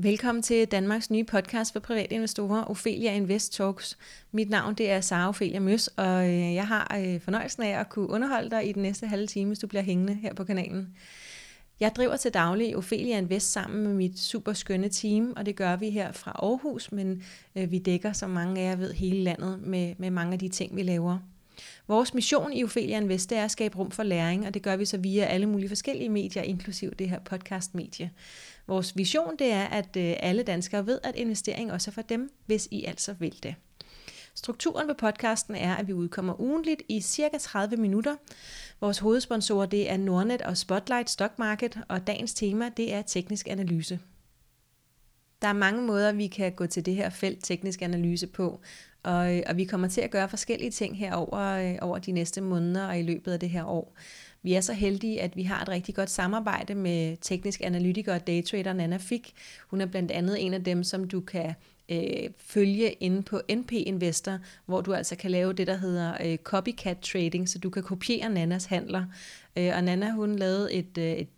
Velkommen til Danmarks nye podcast for private investorer, Ophelia Invest Talks. Mit navn det er Sara Ophelia Møs, og øh, jeg har øh, fornøjelsen af at kunne underholde dig i den næste halve time, hvis du bliver hængende her på kanalen. Jeg driver til daglig Ophelia Invest sammen med mit super skønne team, og det gør vi her fra Aarhus, men øh, vi dækker, som mange af jer ved, hele landet med, med mange af de ting, vi laver. Vores mission i Ophelia Invest er at skabe rum for læring, og det gør vi så via alle mulige forskellige medier, inklusiv det her podcast-medie. Vores vision det er, at øh, alle danskere ved, at investering også er for dem, hvis I altså vil det. Strukturen ved podcasten er, at vi udkommer ugenligt i cirka 30 minutter. Vores hovedsponsorer det er Nordnet og Spotlight Stock Market, og dagens tema det er teknisk analyse. Der er mange måder, vi kan gå til det her felt teknisk analyse på, og, og vi kommer til at gøre forskellige ting her over, øh, over de næste måneder og i løbet af det her år. Vi er så heldige, at vi har et rigtig godt samarbejde med teknisk analytiker og daytrader Nana Fik. Hun er blandt andet en af dem, som du kan øh, følge inde på NP Investor, hvor du altså kan lave det, der hedder øh, copycat trading, så du kan kopiere Nanas handler. Øh, og Nana, hun lavede et, øh, et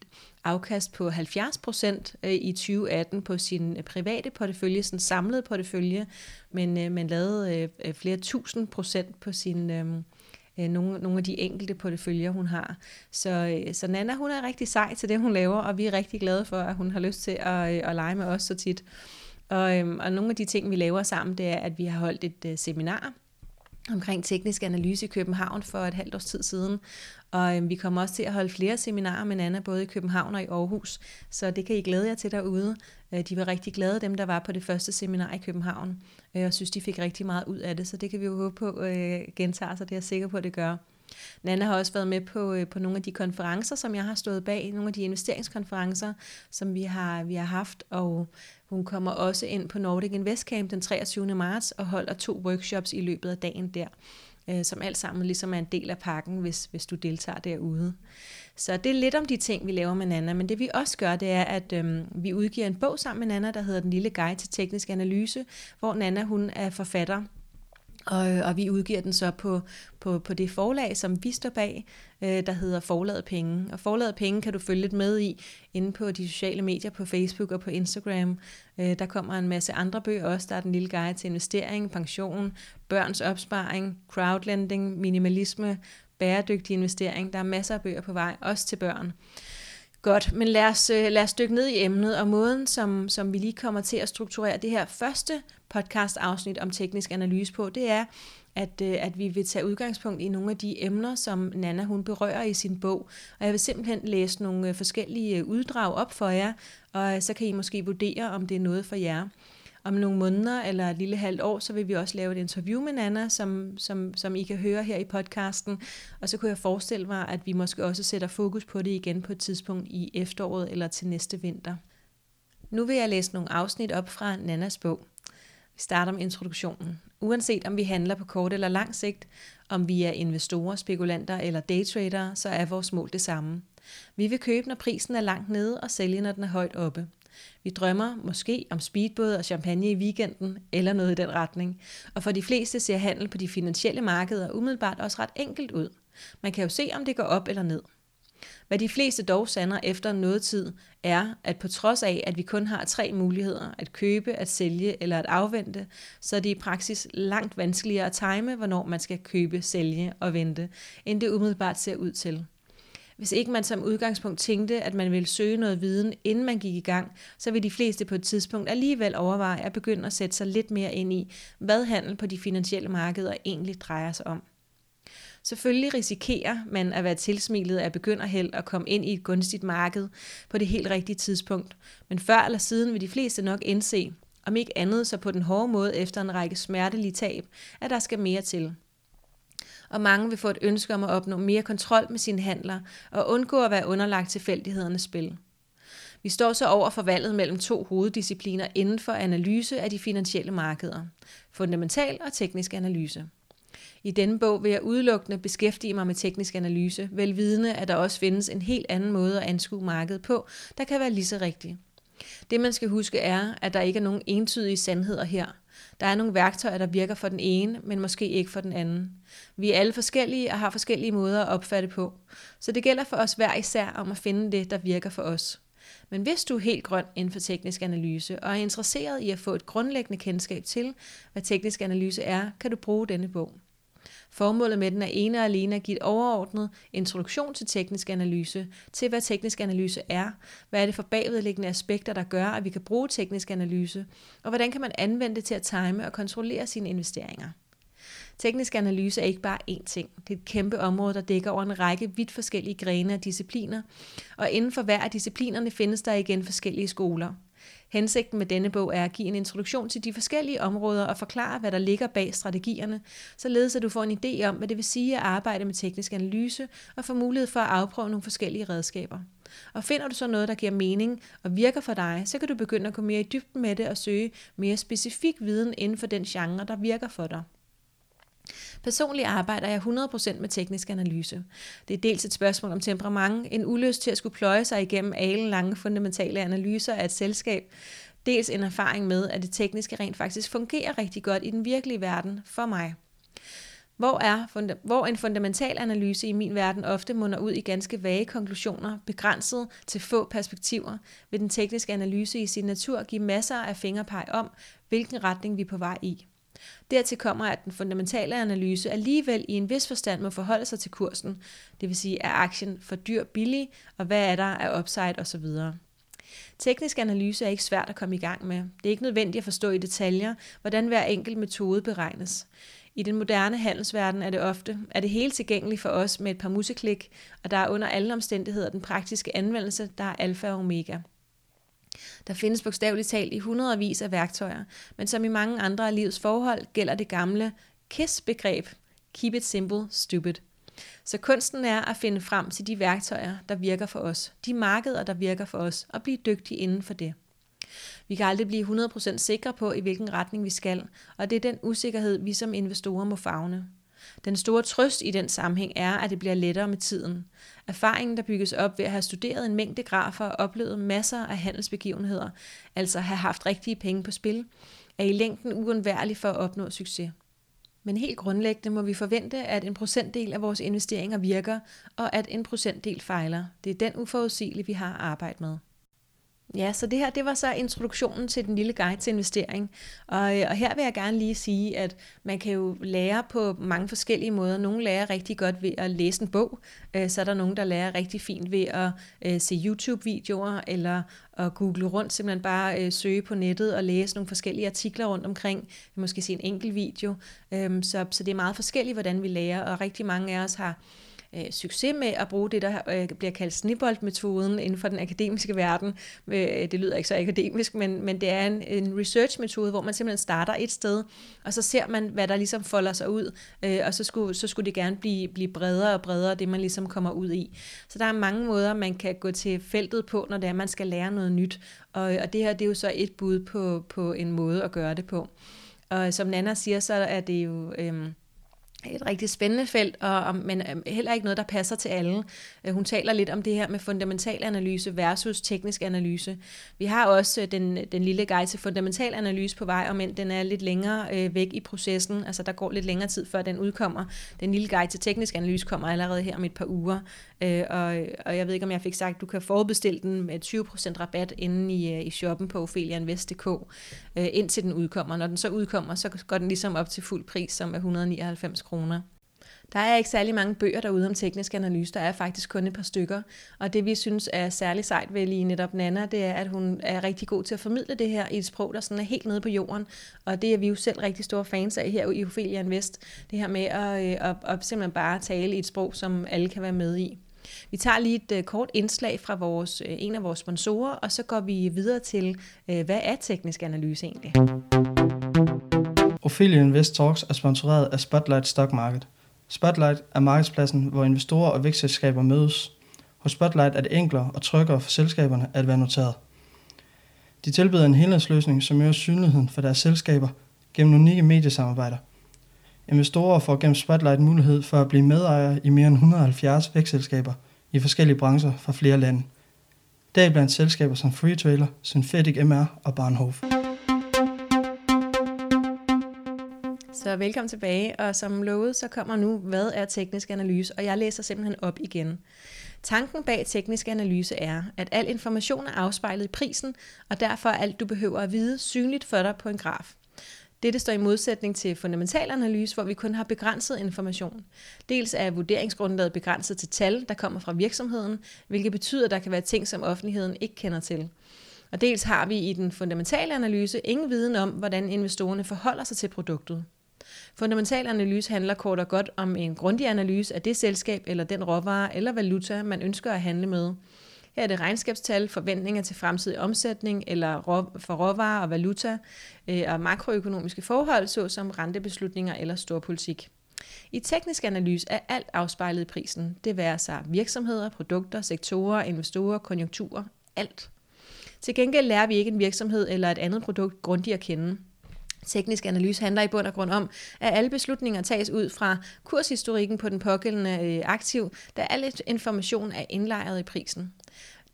afkast på 70% øh, i 2018 på sin øh, private portefølje, sin samlede portefølje, men øh, man lavede øh, flere tusind procent på sin nogle, nogle af de enkelte porteføljer, hun har. Så, så Nana, hun er rigtig sej til det, hun laver, og vi er rigtig glade for, at hun har lyst til at, at lege med os så tit. Og, øhm, og nogle af de ting, vi laver sammen, det er, at vi har holdt et seminar omkring teknisk analyse i København for et halvt års tid siden. Og øh, vi kommer også til at holde flere seminarer med Nana, både i København og i Aarhus. Så det kan I glæde jer til derude. Øh, de var rigtig glade, dem der var på det første seminar i København. Øh, og synes, de fik rigtig meget ud af det. Så det kan vi jo håbe på øh, gentager sig. Det er jeg sikker på, at det gør. Nana har også været med på, øh, på nogle af de konferencer, som jeg har stået bag, nogle af de investeringskonferencer, som vi har, vi har haft, og hun kommer også ind på Nordic Invest Camp den 23. marts og holder to workshops i løbet af dagen der, øh, som alt sammen ligesom er en del af pakken, hvis, hvis du deltager derude. Så det er lidt om de ting, vi laver med Nana, men det vi også gør, det er, at øhm, vi udgiver en bog sammen med Nana, der hedder Den Lille Guide til Teknisk Analyse, hvor Nana hun er forfatter og, og vi udgiver den så på, på, på det forlag, som vi står bag, øh, der hedder Forlaget Penge. Og Forlaget Penge kan du følge lidt med i inde på de sociale medier, på Facebook og på Instagram. Øh, der kommer en masse andre bøger også. Der er den lille guide til investering, pension, børns opsparing, crowdlending, minimalisme, bæredygtig investering. Der er masser af bøger på vej, også til børn. Godt, men lad os, øh, lad os dykke ned i emnet, og måden, som, som vi lige kommer til at strukturere det her første podcast-afsnit om teknisk analyse på, det er, at, øh, at vi vil tage udgangspunkt i nogle af de emner, som Nana hun berører i sin bog. Og jeg vil simpelthen læse nogle øh, forskellige uddrag op for jer, og så kan I måske vurdere, om det er noget for jer om nogle måneder eller et lille halvt år, så vil vi også lave et interview med Nana, som, som, som I kan høre her i podcasten. Og så kunne jeg forestille mig, at vi måske også sætter fokus på det igen på et tidspunkt i efteråret eller til næste vinter. Nu vil jeg læse nogle afsnit op fra Nanas bog. Vi starter med introduktionen. Uanset om vi handler på kort eller lang sigt, om vi er investorer, spekulanter eller daytrader, så er vores mål det samme. Vi vil købe, når prisen er langt nede, og sælge, når den er højt oppe. Vi drømmer måske om speedbåd og champagne i weekenden, eller noget i den retning. Og for de fleste ser handel på de finansielle markeder umiddelbart også ret enkelt ud. Man kan jo se, om det går op eller ned. Hvad de fleste dog sander efter noget tid, er, at på trods af, at vi kun har tre muligheder, at købe, at sælge eller at afvente, så er det i praksis langt vanskeligere at time, hvornår man skal købe, sælge og vente, end det umiddelbart ser ud til. Hvis ikke man som udgangspunkt tænkte, at man ville søge noget viden, inden man gik i gang, så vil de fleste på et tidspunkt alligevel overveje at begynde at sætte sig lidt mere ind i, hvad handel på de finansielle markeder egentlig drejer sig om. Selvfølgelig risikerer man at være tilsmilet af begynderheld og komme ind i et gunstigt marked på det helt rigtige tidspunkt. Men før eller siden vil de fleste nok indse, om ikke andet så på den hårde måde efter en række smertelige tab, at der skal mere til og mange vil få et ønske om at opnå mere kontrol med sine handler og undgå at være underlagt tilfældighedernes spil. Vi står så over for valget mellem to hoveddiscipliner inden for analyse af de finansielle markeder. Fundamental og teknisk analyse. I denne bog vil jeg udelukkende beskæftige mig med teknisk analyse, velvidende at der også findes en helt anden måde at anskue markedet på, der kan være lige så rigtig. Det man skal huske er, at der ikke er nogen entydige sandheder her. Der er nogle værktøjer, der virker for den ene, men måske ikke for den anden. Vi er alle forskellige og har forskellige måder at opfatte på. Så det gælder for os hver især om at finde det, der virker for os. Men hvis du er helt grøn inden for teknisk analyse og er interesseret i at få et grundlæggende kendskab til, hvad teknisk analyse er, kan du bruge denne bog. Formålet med den er ene og alene at give et overordnet introduktion til teknisk analyse, til hvad teknisk analyse er, hvad er det for bagvedliggende aspekter, der gør, at vi kan bruge teknisk analyse, og hvordan kan man anvende det til at time og kontrollere sine investeringer. Teknisk analyse er ikke bare én ting. Det er et kæmpe område, der dækker over en række vidt forskellige grene af discipliner, og inden for hver af disciplinerne findes der igen forskellige skoler. Hensigten med denne bog er at give en introduktion til de forskellige områder og forklare, hvad der ligger bag strategierne, således at du får en idé om, hvad det vil sige at arbejde med teknisk analyse og få mulighed for at afprøve nogle forskellige redskaber. Og finder du så noget, der giver mening og virker for dig, så kan du begynde at gå mere i dybden med det og søge mere specifik viden inden for den genre, der virker for dig. Personligt arbejder jeg 100% med teknisk analyse. Det er dels et spørgsmål om temperament, en ulyst til at skulle pløje sig igennem alle lange fundamentale analyser af et selskab, dels en erfaring med, at det tekniske rent faktisk fungerer rigtig godt i den virkelige verden for mig. Hvor, er, hvor en fundamental analyse i min verden ofte munder ud i ganske vage konklusioner, begrænset til få perspektiver, vil den tekniske analyse i sin natur give masser af fingerpeg om, hvilken retning vi er på vej i. Dertil kommer, at den fundamentale analyse alligevel i en vis forstand må forholde sig til kursen, det vil sige, er aktien for dyr billig, og hvad er der af upside osv. Teknisk analyse er ikke svært at komme i gang med. Det er ikke nødvendigt at forstå i detaljer, hvordan hver enkelt metode beregnes. I den moderne handelsverden er det ofte er det helt tilgængeligt for os med et par museklik, og der er under alle omstændigheder den praktiske anvendelse, der er alfa og omega. Der findes bogstaveligt talt i hundredvis af værktøjer, men som i mange andre af livets forhold gælder det gamle KISS-begreb, Keep it simple, stupid. Så kunsten er at finde frem til de værktøjer, der virker for os, de markeder, der virker for os, og blive dygtige inden for det. Vi kan aldrig blive 100% sikre på, i hvilken retning vi skal, og det er den usikkerhed, vi som investorer må fagne. Den store trøst i den sammenhæng er, at det bliver lettere med tiden. Erfaringen, der bygges op ved at have studeret en mængde grafer og oplevet masser af handelsbegivenheder, altså have haft rigtige penge på spil, er i længden uundværlig for at opnå succes. Men helt grundlæggende må vi forvente, at en procentdel af vores investeringer virker, og at en procentdel fejler. Det er den uforudsigelige, vi har at arbejde med. Ja, så det her det var så introduktionen til den lille guide til investering. Og, øh, og her vil jeg gerne lige sige, at man kan jo lære på mange forskellige måder. Nogle lærer rigtig godt ved at læse en bog, øh, så er der nogen, der lærer rigtig fint ved at øh, se YouTube-videoer, eller at google rundt, simpelthen bare søge på nettet og læse nogle forskellige artikler rundt omkring, måske se en enkelt video. Øhm, så, så det er meget forskelligt, hvordan vi lærer, og rigtig mange af os har øh, succes med at bruge det, der øh, bliver kaldt snibboldmetoden inden for den akademiske verden. Øh, det lyder ikke så akademisk, men, men det er en, en research-metode, hvor man simpelthen starter et sted, og så ser man, hvad der ligesom folder sig ud, øh, og så skulle, så skulle det gerne blive, blive bredere og bredere, det man ligesom kommer ud i. Så der er mange måder, man kan gå til feltet på, når det er, man skal lære noget nyt. Og, og det her, det er jo så et bud på, på en måde at gøre det på. Og som Nana siger, så er det jo... Øh, et rigtig spændende felt, og, men øhm, heller ikke noget, der passer til alle. Øh, hun taler lidt om det her med fundamental analyse versus teknisk analyse. Vi har også øh, den, den lille guide til fundamental analyse på vej, men den er lidt længere øh, væk i processen. Altså der går lidt længere tid, før den udkommer. Den lille guide til teknisk analyse kommer allerede her om et par uger. Øh, og, og jeg ved ikke, om jeg fik sagt, at du kan forbestille den med 20% rabat inde i, øh, i shoppen på ofelianvest.dk, øh, indtil den udkommer. Når den så udkommer, så går den ligesom op til fuld pris, som er 199 kroner. Der er ikke særlig mange bøger derude om teknisk analyse, der er faktisk kun et par stykker. Og det vi synes er særlig sejt ved lige netop Nana, det er, at hun er rigtig god til at formidle det her i et sprog, der sådan er helt nede på jorden. Og det er vi jo selv rigtig store fans af her i Ophelia Invest. Det her med at, øh, at, at simpelthen bare tale i et sprog, som alle kan være med i. Vi tager lige et øh, kort indslag fra vores, øh, en af vores sponsorer, og så går vi videre til, hvad er teknisk analyse egentlig? Ophelia Invest Talks er sponsoreret af Spotlight Stock Market. Spotlight er markedspladsen, hvor investorer og vækstselskaber mødes. Hos Spotlight er det enklere og tryggere for selskaberne at være noteret. De tilbyder en helhedsløsning, som øger synligheden for deres selskaber gennem unikke mediesamarbejder. Investorer får gennem Spotlight mulighed for at blive medejere i mere end 170 vækstselskaber i forskellige brancher fra flere lande. Der blandt selskaber som Freetrailer, Synthetic MR og Barnhof. Så velkommen tilbage, og som lovet, så kommer nu, hvad er teknisk analyse, og jeg læser simpelthen op igen. Tanken bag teknisk analyse er, at al information er afspejlet i prisen, og derfor er alt du behøver at vide synligt for dig på en graf. Dette står i modsætning til fundamental analyse, hvor vi kun har begrænset information. Dels er vurderingsgrundlaget begrænset til tal, der kommer fra virksomheden, hvilket betyder, at der kan være ting, som offentligheden ikke kender til. Og dels har vi i den fundamentale analyse ingen viden om, hvordan investorerne forholder sig til produktet. Fundamental analyse handler kort og godt om en grundig analyse af det selskab eller den råvare eller valuta, man ønsker at handle med. Her er det regnskabstal, forventninger til fremtidig omsætning eller for råvarer og valuta øh, og makroøkonomiske forhold, såsom rentebeslutninger eller storpolitik. I teknisk analyse er alt afspejlet i prisen. Det værer sig virksomheder, produkter, sektorer, investorer, konjunkturer, alt. Til gengæld lærer vi ikke en virksomhed eller et andet produkt grundigt at kende. Teknisk analyse handler i bund og grund om, at alle beslutninger tages ud fra kurshistorikken på den pågældende øh, aktiv, da al information er indlejret i prisen.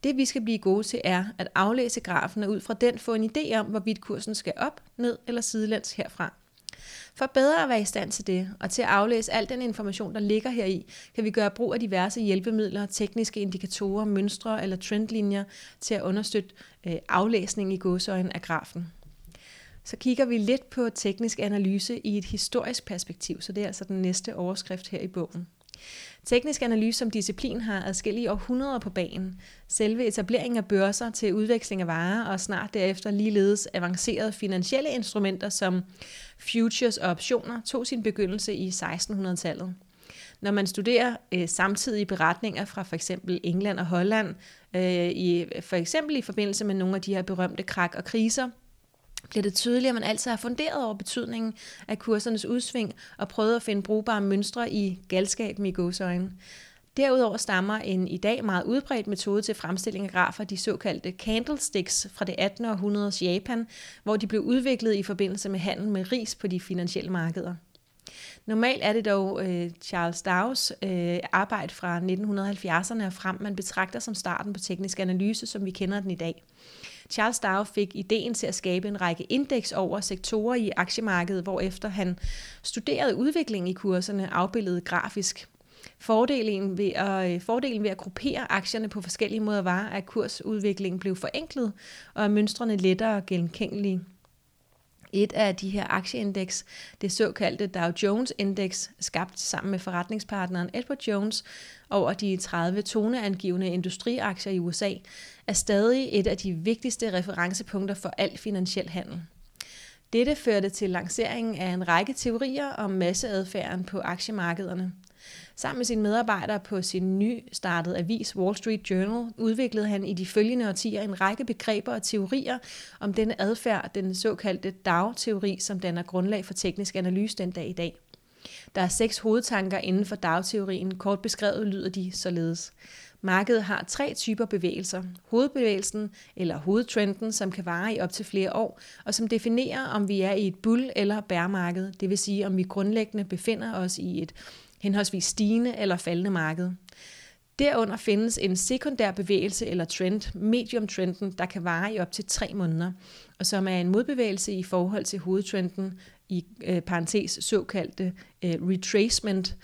Det vi skal blive gode til er at aflæse grafen og ud fra den få en idé om, hvorvidt kursen skal op, ned eller sidelæns herfra. For bedre at være i stand til det, og til at aflæse al den information, der ligger heri, kan vi gøre brug af diverse hjælpemidler, tekniske indikatorer, mønstre eller trendlinjer til at understøtte øh, aflæsning i godsøjen af grafen så kigger vi lidt på teknisk analyse i et historisk perspektiv, så det er altså den næste overskrift her i bogen. Teknisk analyse som disciplin har adskillige århundreder på banen. Selve etableringen af børser til udveksling af varer og snart derefter ligeledes avancerede finansielle instrumenter som futures og optioner tog sin begyndelse i 1600-tallet. Når man studerer øh, samtidige beretninger fra for eksempel England og Holland, øh, i, for eksempel i forbindelse med nogle af de her berømte krak og kriser, bliver det tydeligt, at man altid har funderet over betydningen af kursernes udsving og prøvet at finde brugbare mønstre i galskaben i godsøjne. Derudover stammer en i dag meget udbredt metode til fremstilling af grafer, de såkaldte candlesticks fra det 18. århundredes Japan, hvor de blev udviklet i forbindelse med handel med ris på de finansielle markeder. Normalt er det dog øh, Charles Dows øh, arbejde fra 1970'erne og frem, man betragter som starten på teknisk analyse, som vi kender den i dag. Charles Dow fik ideen til at skabe en række indeks over sektorer i aktiemarkedet, hvorefter han studerede udviklingen i kurserne afbildet grafisk. Fordelen ved, at, øh, fordelen ved at gruppere aktierne på forskellige måder var, at kursudviklingen blev forenklet, og at mønstrene lettere genkendelige. Et af de her aktieindeks, det såkaldte Dow Jones Index, skabt sammen med forretningspartneren Edward Jones over de 30 toneangivende industriaktier i USA, er stadig et af de vigtigste referencepunkter for al finansiel handel. Dette førte til lanceringen af en række teorier om masseadfærden på aktiemarkederne. Sammen med sine medarbejdere på sin nystartede avis Wall Street Journal udviklede han i de følgende årtier en række begreber og teorier om denne adfærd, den såkaldte DAO-teori, som danner grundlag for teknisk analyse den dag i dag. Der er seks hovedtanker inden for DAO-teorien. Kort beskrevet lyder de således. Markedet har tre typer bevægelser. Hovedbevægelsen eller hovedtrenden, som kan vare i op til flere år, og som definerer, om vi er i et bull- eller bærmarked, det vil sige, om vi grundlæggende befinder os i et henholdsvis stigende eller faldende marked. Derunder findes en sekundær bevægelse eller trend, medium-trenden, der kan vare i op til tre måneder, og som er en modbevægelse i forhold til hovedtrenden, i øh, parentes såkaldte øh, retracement.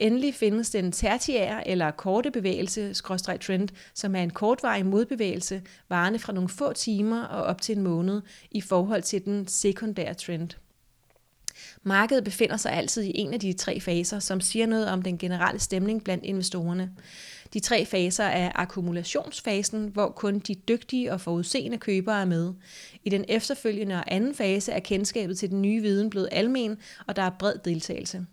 Endelig findes den tertiære eller korte bevægelse, trend, som er en kortvarig modbevægelse, varende fra nogle få timer og op til en måned i forhold til den sekundære trend. Markedet befinder sig altid i en af de tre faser, som siger noget om den generelle stemning blandt investorerne. De tre faser er akkumulationsfasen, hvor kun de dygtige og forudseende købere er med. I den efterfølgende og anden fase er kendskabet til den nye viden blevet almen, og der er bred deltagelse.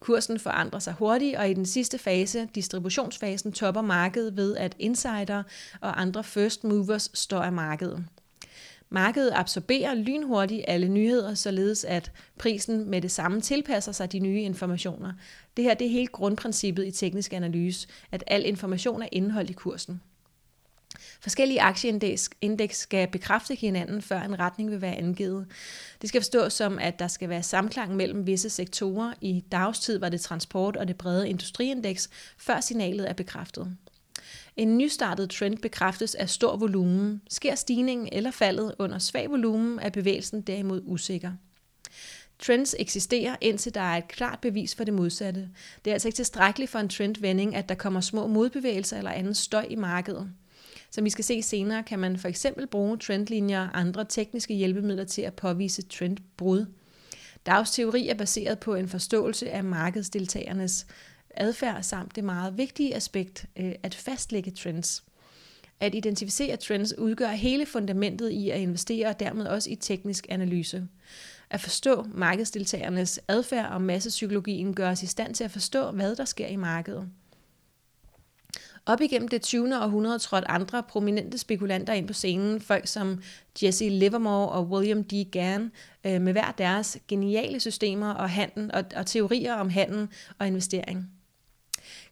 Kursen forandrer sig hurtigt, og i den sidste fase, distributionsfasen, topper markedet ved, at insider og andre first movers står af markedet. Markedet absorberer lynhurtigt alle nyheder, således at prisen med det samme tilpasser sig de nye informationer. Det her det er helt grundprincippet i teknisk analyse, at al information er indeholdt i kursen. Forskellige aktieindeks skal bekræfte hinanden, før en retning vil være angivet. Det skal forstås som, at der skal være samklang mellem visse sektorer. I dagstid var det transport og det brede industriindeks, før signalet er bekræftet. En nystartet trend bekræftes af stor volumen. Sker stigningen eller faldet under svag volumen, er bevægelsen derimod usikker. Trends eksisterer, indtil der er et klart bevis for det modsatte. Det er altså ikke tilstrækkeligt for en trendvending, at der kommer små modbevægelser eller anden støj i markedet. Som vi skal se senere, kan man for eksempel bruge trendlinjer og andre tekniske hjælpemidler til at påvise trendbrud. Dags teori er baseret på en forståelse af markedsdeltagernes adfærd samt det meget vigtige aspekt øh, at fastlægge trends. At identificere trends udgør hele fundamentet i at investere og dermed også i teknisk analyse. At forstå markedsdeltagernes adfærd og massepsykologien gør os i stand til at forstå, hvad der sker i markedet. Op igennem det 20. århundrede trådte andre prominente spekulanter ind på scenen, folk som Jesse Livermore og William D. Gann, øh, med hver deres geniale systemer og, handel, og, og teorier om handel og investering.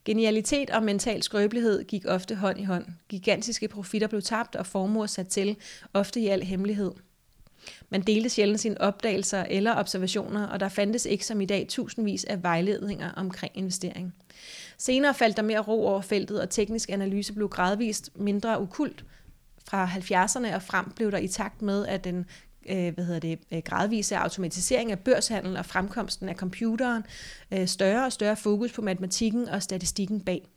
Genialitet og mental skrøbelighed gik ofte hånd i hånd. Gigantiske profitter blev tabt og formuer sat til, ofte i al hemmelighed. Man delte sjældent sine opdagelser eller observationer, og der fandtes ikke som i dag tusindvis af vejledninger omkring investering. Senere faldt der mere ro over feltet, og teknisk analyse blev gradvist mindre ukult. Fra 70'erne og frem blev der i takt med, at den øh, hvad hedder det, øh, gradvise automatisering af børshandel og fremkomsten af computeren, øh, større og større fokus på matematikken og statistikken bag.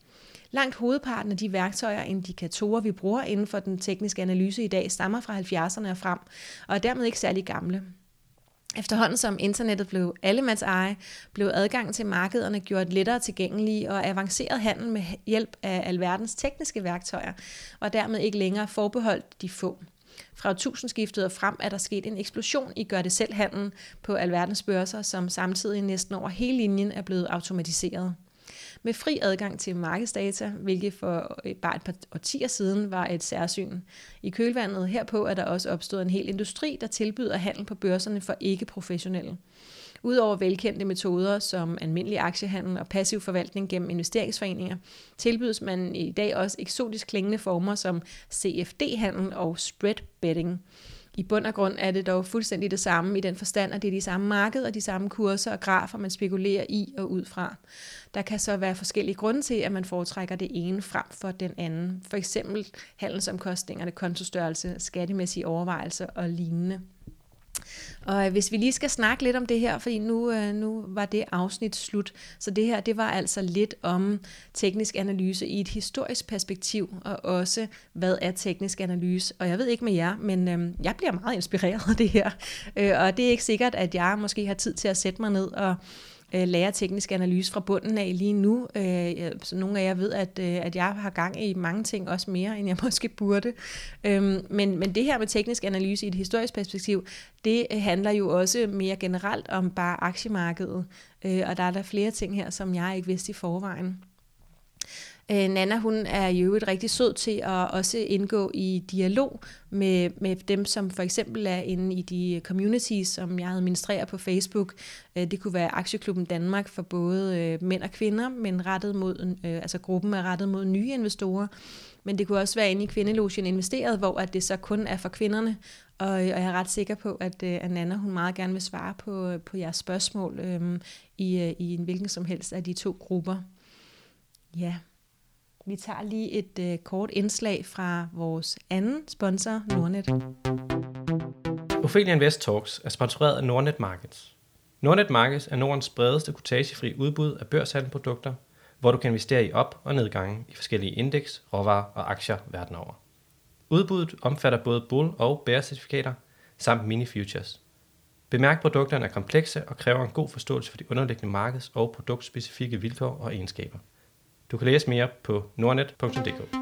Langt hovedparten af de værktøjer og indikatorer, vi bruger inden for den tekniske analyse i dag, stammer fra 70'erne og frem, og er dermed ikke særlig gamle. Efterhånden som internettet blev allemands eje, blev adgangen til markederne gjort lettere tilgængelige, og avanceret handel med hjælp af alverdens tekniske værktøjer var dermed ikke længere forbeholdt de få. Fra tusindskiftet og frem er der sket en eksplosion i gør-det-selv-handlen på alverdens børser, som samtidig næsten over hele linjen er blevet automatiseret med fri adgang til markedsdata, hvilket for bare et par årtier siden var et særsyn. I kølvandet herpå er der også opstået en hel industri, der tilbyder handel på børserne for ikke-professionelle. Udover velkendte metoder som almindelig aktiehandel og passiv forvaltning gennem investeringsforeninger, tilbydes man i dag også eksotisk klingende former som CFD-handel og spread betting. I bund og grund er det dog fuldstændig det samme i den forstand, at det er de samme marked og de samme kurser og grafer, man spekulerer i og ud fra. Der kan så være forskellige grunde til, at man foretrækker det ene frem for den anden. For eksempel handelsomkostningerne, kontostørrelse, skattemæssige overvejelser og lignende. Og øh, hvis vi lige skal snakke lidt om det her, fordi nu, øh, nu var det afsnit slut, så det her det var altså lidt om teknisk analyse i et historisk perspektiv, og også hvad er teknisk analyse. Og jeg ved ikke med jer, men øhm, jeg bliver meget inspireret af det her, øh, og det er ikke sikkert, at jeg måske har tid til at sætte mig ned og øh, lære teknisk analyse fra bunden af lige nu. Øh, så nogle af jer ved, at, øh, at jeg har gang i mange ting, også mere, end jeg måske burde. Øh, men, men det her med teknisk analyse i et historisk perspektiv, det øh, handler jo også mere generelt om bare aktiemarkedet. Øh, og der er der flere ting her, som jeg ikke vidste i forvejen. Øh, Nana, hun er jo et rigtig sød til at også indgå i dialog med, med dem, som for eksempel er inde i de communities, som jeg administrerer på Facebook. Øh, det kunne være Aktieklubben Danmark for både øh, mænd og kvinder, men rettet mod, øh, altså gruppen er rettet mod nye investorer. Men det kunne også være inde i Kvindelogien investeret, hvor at det så kun er for kvinderne. Og, øh, og jeg er ret sikker på, at, øh, at Nana hun meget gerne vil svare på, øh, på jeres spørgsmål øhm, i, i en hvilken som helst af de to grupper. Ja. Vi tager lige et øh, kort indslag fra vores anden sponsor, Nordnet. Ophelia Invest Talks er sponsoreret af Nordnet Markets. Nordnet Markets er Nordens bredeste kutagefri udbud af børshandelprodukter, hvor du kan investere i op- og nedgange i forskellige indeks, råvarer og aktier verden over. Udbuddet omfatter både bull- og bear-certifikater samt mini-futures. Bemærk, produkterne er komplekse og kræver en god forståelse for de underliggende markeds- og produktspecifikke vilkår og egenskaber. Du kan læse mere på nordnet.dk.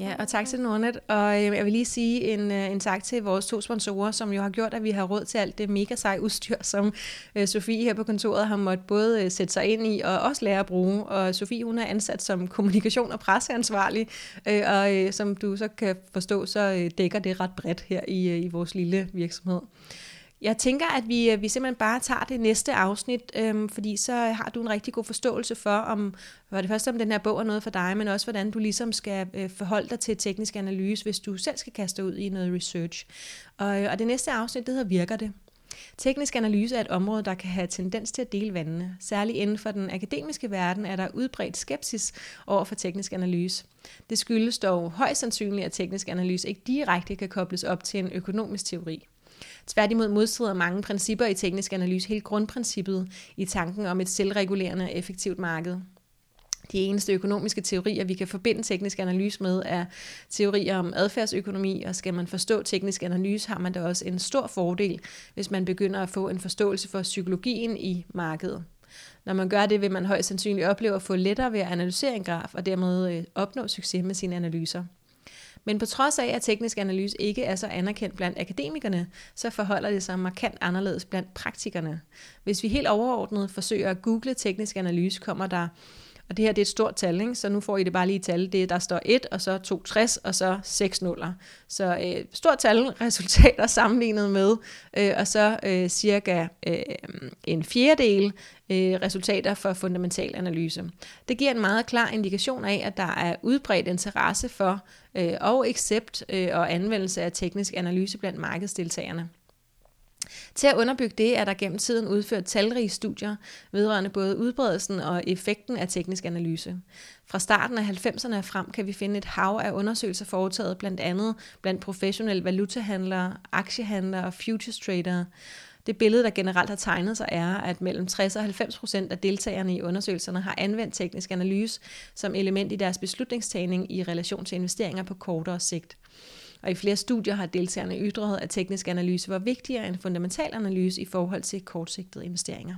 Ja, og tak til Nordnet. Og øh, jeg vil lige sige en, øh, en tak til vores to sponsorer, som jo har gjort, at vi har råd til alt det mega sej udstyr, som øh, Sofie her på kontoret har måttet både øh, sætte sig ind i og også lære at bruge. Og Sofie, hun er ansat som kommunikation- og presseansvarlig, og som du så kan forstå, så dækker det ret bredt her i, i vores lille virksomhed. Jeg tænker, at vi, øh, vi simpelthen bare tager det næste afsnit, øhm, fordi så har du en rigtig god forståelse for, om for det første om den her bog er noget for dig, men også hvordan du ligesom skal øh, forholde dig til teknisk analyse, hvis du selv skal kaste ud i noget research. Og, øh, og det næste afsnit, det hedder Virker det? Teknisk analyse er et område, der kan have tendens til at dele vandene. Særligt inden for den akademiske verden er der udbredt skepsis over for teknisk analyse. Det skyldes dog højst sandsynligt, at teknisk analyse ikke direkte kan kobles op til en økonomisk teori. Tværtimod modstrider mange principper i teknisk analyse helt grundprincippet i tanken om et selvregulerende og effektivt marked. De eneste økonomiske teorier, vi kan forbinde teknisk analyse med, er teorier om adfærdsøkonomi, og skal man forstå teknisk analyse, har man da også en stor fordel, hvis man begynder at få en forståelse for psykologien i markedet. Når man gør det, vil man højst sandsynligt opleve at få lettere ved at analysere en graf, og dermed øh, opnå succes med sine analyser. Men på trods af, at teknisk analyse ikke er så anerkendt blandt akademikerne, så forholder det sig markant anderledes blandt praktikerne. Hvis vi helt overordnet forsøger at google teknisk analyse, kommer der og det her det er et stort tal, ikke? så nu får I det bare lige tal. Det, der står 1, og så 260, og så 6 nuller. Så øh, stort tal resultater sammenlignet med, øh, og så øh, cirka øh, en fjerdedel øh, resultater for fundamental analyse. Det giver en meget klar indikation af, at der er udbredt interesse for øh, og accept øh, og anvendelse af teknisk analyse blandt markedsdeltagerne. Til at underbygge det er der gennem tiden udført talrige studier vedrørende både udbredelsen og effekten af teknisk analyse. Fra starten af 90'erne frem kan vi finde et hav af undersøgelser foretaget blandt andet blandt professionelle valutahandlere, aktiehandlere og futures tradere. Det billede, der generelt har tegnet sig, er, at mellem 60 og 90 procent af deltagerne i undersøgelserne har anvendt teknisk analyse som element i deres beslutningstagning i relation til investeringer på kortere sigt. Og i flere studier har deltagerne ytret, at teknisk analyse var vigtigere end fundamental analyse i forhold til kortsigtede investeringer.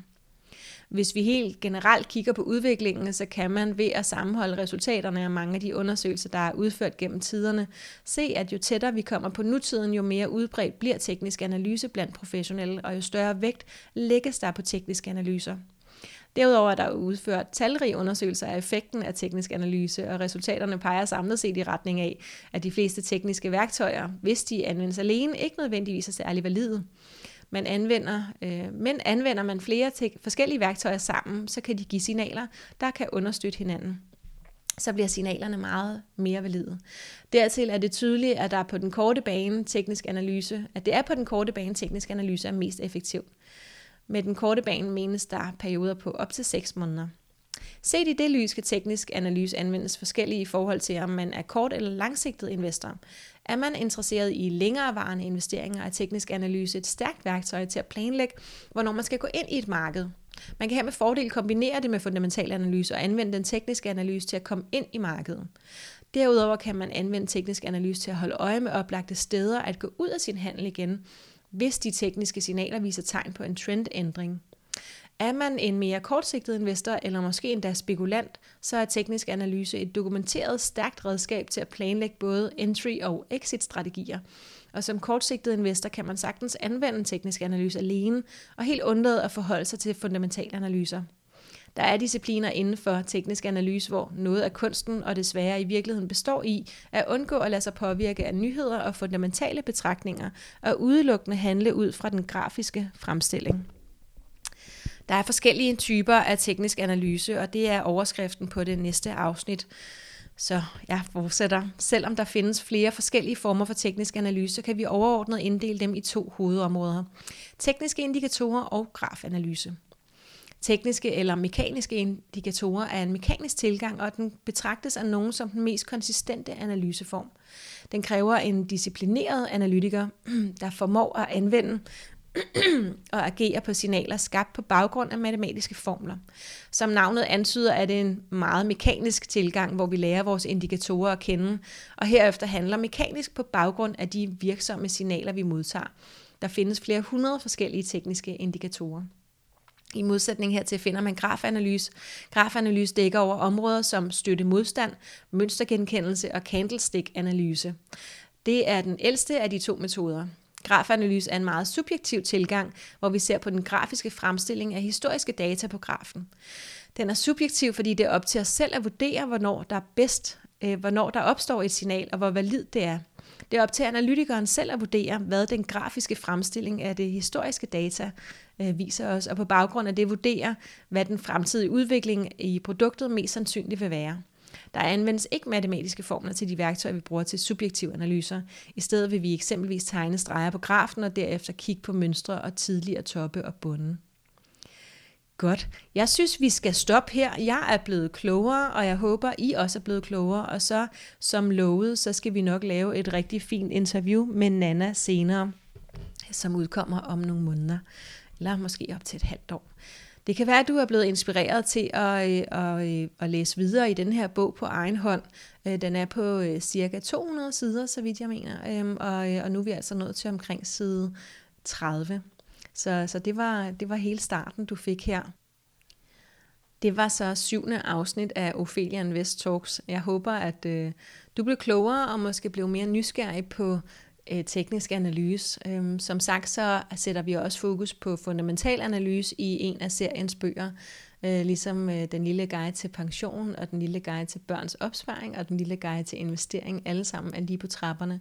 Hvis vi helt generelt kigger på udviklingen, så kan man ved at sammenholde resultaterne af mange af de undersøgelser, der er udført gennem tiderne, se, at jo tættere vi kommer på nutiden, jo mere udbredt bliver teknisk analyse blandt professionelle, og jo større vægt lægges der på tekniske analyser. Derudover er der udført talrige undersøgelser af effekten af teknisk analyse, og resultaterne peger samlet set i retning af, at de fleste tekniske værktøjer, hvis de anvendes alene, ikke nødvendigvis er særlig valide. Man anvender, øh, men anvender man flere te- forskellige værktøjer sammen, så kan de give signaler, der kan understøtte hinanden så bliver signalerne meget mere valide. Dertil er det tydeligt, at der på den korte bane teknisk analyse, at det er på den korte bane teknisk analyse er mest effektiv. Med den korte bane menes der perioder på op til 6 måneder. Set i det lys kan teknisk analyse anvendes forskellige i forhold til, om man er kort- eller langsigtet investor. Er man interesseret i længerevarende investeringer, er teknisk analyse et stærkt værktøj til at planlægge, hvornår man skal gå ind i et marked. Man kan her med fordel kombinere det med fundamental analyse og anvende den tekniske analyse til at komme ind i markedet. Derudover kan man anvende teknisk analyse til at holde øje med oplagte steder at gå ud af sin handel igen, hvis de tekniske signaler viser tegn på en trendændring. Er man en mere kortsigtet investor eller måske endda spekulant, så er teknisk analyse et dokumenteret stærkt redskab til at planlægge både entry- og exit-strategier. Og som kortsigtet investor kan man sagtens anvende teknisk analyse alene og helt undlade at forholde sig til fundamentale analyser. Der er discipliner inden for teknisk analyse, hvor noget af kunsten og desværre i virkeligheden består i at undgå at lade sig påvirke af nyheder og fundamentale betragtninger og udelukkende handle ud fra den grafiske fremstilling. Der er forskellige typer af teknisk analyse, og det er overskriften på det næste afsnit. Så jeg fortsætter. Selvom der findes flere forskellige former for teknisk analyse, så kan vi overordnet inddele dem i to hovedområder. Tekniske indikatorer og grafanalyse. Tekniske eller mekaniske indikatorer er en mekanisk tilgang, og den betragtes af nogen som den mest konsistente analyseform. Den kræver en disciplineret analytiker, der formår at anvende og agere på signaler skabt på baggrund af matematiske formler. Som navnet antyder, er det en meget mekanisk tilgang, hvor vi lærer vores indikatorer at kende, og herefter handler mekanisk på baggrund af de virksomme signaler, vi modtager. Der findes flere hundrede forskellige tekniske indikatorer. I modsætning hertil finder man grafanalyse. Grafanalyse dækker over områder som støtte modstand, mønstergenkendelse og candlestick-analyse. Det er den ældste af de to metoder. Grafanalyse er en meget subjektiv tilgang, hvor vi ser på den grafiske fremstilling af historiske data på grafen. Den er subjektiv, fordi det er op til os selv at vurdere, hvornår der er bedst, øh, hvornår der opstår et signal, og hvor valid det er. Det er op til analytikeren selv at vurdere, hvad den grafiske fremstilling af det historiske data øh, viser os, og på baggrund af det vurderer, hvad den fremtidige udvikling i produktet mest sandsynligt vil være. Der anvendes ikke matematiske formler til de værktøjer, vi bruger til subjektive analyser. I stedet vil vi eksempelvis tegne streger på grafen og derefter kigge på mønstre og tidligere toppe og bunde. Godt. Jeg synes, vi skal stoppe her. Jeg er blevet klogere, og jeg håber, I også er blevet klogere. Og så, som lovet, så skal vi nok lave et rigtig fint interview med Nana senere. som udkommer om nogle måneder, eller måske op til et halvt år. Det kan være, at du er blevet inspireret til at, øh, at, øh, at læse videre i den her bog på egen hånd. Øh, den er på cirka 200 sider, så vidt jeg mener, øhm, og, og nu er vi altså nået til omkring side 30. Så, så det, var, det var hele starten, du fik her. Det var så syvende afsnit af Ophelia Invest Talks. Jeg håber, at øh, du blev klogere og måske blev mere nysgerrig på øh, teknisk analyse. Øhm, som sagt, så sætter vi også fokus på fundamental analyse i en af seriens bøger, øh, ligesom øh, den lille guide til pension og den lille guide til børns opsparing og den lille guide til investering, alle sammen er lige på trapperne.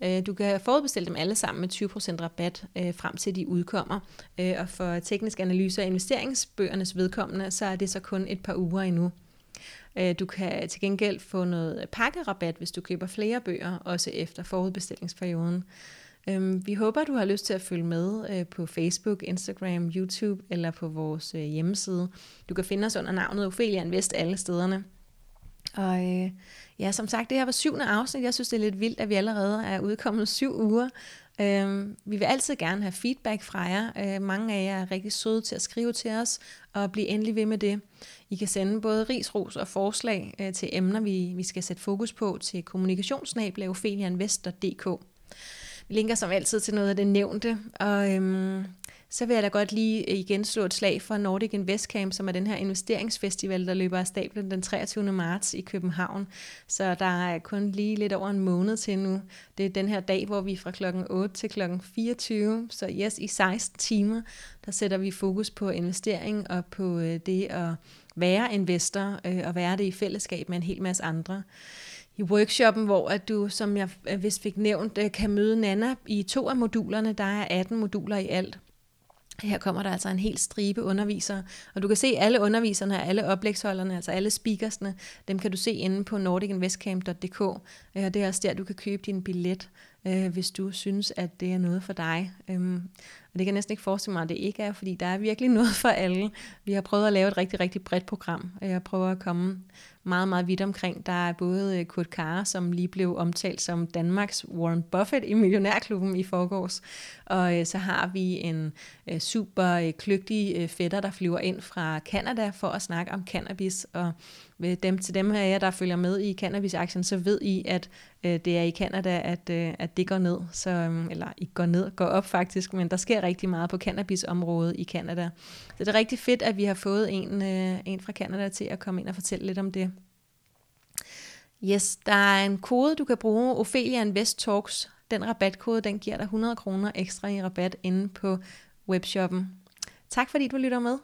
Øh, du kan forudbestille dem alle sammen med 20% rabat øh, frem til de udkommer. Øh, og for teknisk analyse af investeringsbøgernes vedkommende, så er det så kun et par uger endnu. Øh, du kan til gengæld få noget pakkerabat, hvis du køber flere bøger, også efter forudbestillingsperioden. Øhm, vi håber, du har lyst til at følge med øh, på Facebook, Instagram, YouTube eller på vores øh, hjemmeside. Du kan finde os under navnet Ophelia Invest alle stederne. Og øh, ja, som sagt, det her var syvende afsnit. Jeg synes, det er lidt vildt, at vi allerede er udkommet syv uger. Øhm, vi vil altid gerne have feedback fra jer. Øh, mange af jer er rigtig søde til at skrive til os, og blive endelig ved med det. I kan sende både ris, ros og forslag øh, til emner, vi, vi skal sætte fokus på til kommunikationsnablaofelianvest.dk. Vi linker som altid til noget af det nævnte, og øhm, så vil jeg da godt lige øh, igen slå et slag for Nordic Invest Camp, som er den her investeringsfestival, der løber af stablen den 23. marts i København. Så der er kun lige lidt over en måned til nu. Det er den her dag, hvor vi fra klokken 8 til klokken 24, så yes, i 16 timer, der sætter vi fokus på investering og på øh, det at være investor øh, og være det i fællesskab med en hel masse andre i workshoppen, hvor at du, som jeg vist fik nævnt, kan møde Nana i to af modulerne. Der er 18 moduler i alt. Her kommer der altså en hel stribe undervisere, og du kan se alle underviserne, alle oplægsholderne, altså alle speakersne, dem kan du se inde på nordicinvestcamp.dk, og øh, det er også der, du kan købe din billet, øh, hvis du synes, at det er noget for dig. Øhm, og det kan jeg næsten ikke forestille mig, at det ikke er, fordi der er virkelig noget for alle. Vi har prøvet at lave et rigtig, rigtig bredt program, og jeg prøver at komme meget, meget vidt omkring. Der er både øh, Kurt Carr, som lige blev omtalt som Danmarks Warren Buffett i Millionærklubben i forgårs, og øh, så har vi en øh, super kløgtig fætter, der flyver ind fra Kanada for at snakke om cannabis, og dem, til dem af jer, der følger med i cannabis-aktien, så ved I, at øh, det er i Kanada, at, øh, at det går ned. Så, øh, eller ikke går ned, går op faktisk, men der sker rigtig meget på cannabisområdet i Kanada. Så det er rigtig fedt, at vi har fået en, øh, en fra Kanada til at komme ind og fortælle lidt om det. Yes, der er en kode, du kan bruge, Ophelia Invest Talks. Den rabatkode, den giver dig 100 kroner ekstra i rabat inde på webshoppen. Tak fordi du lytter med.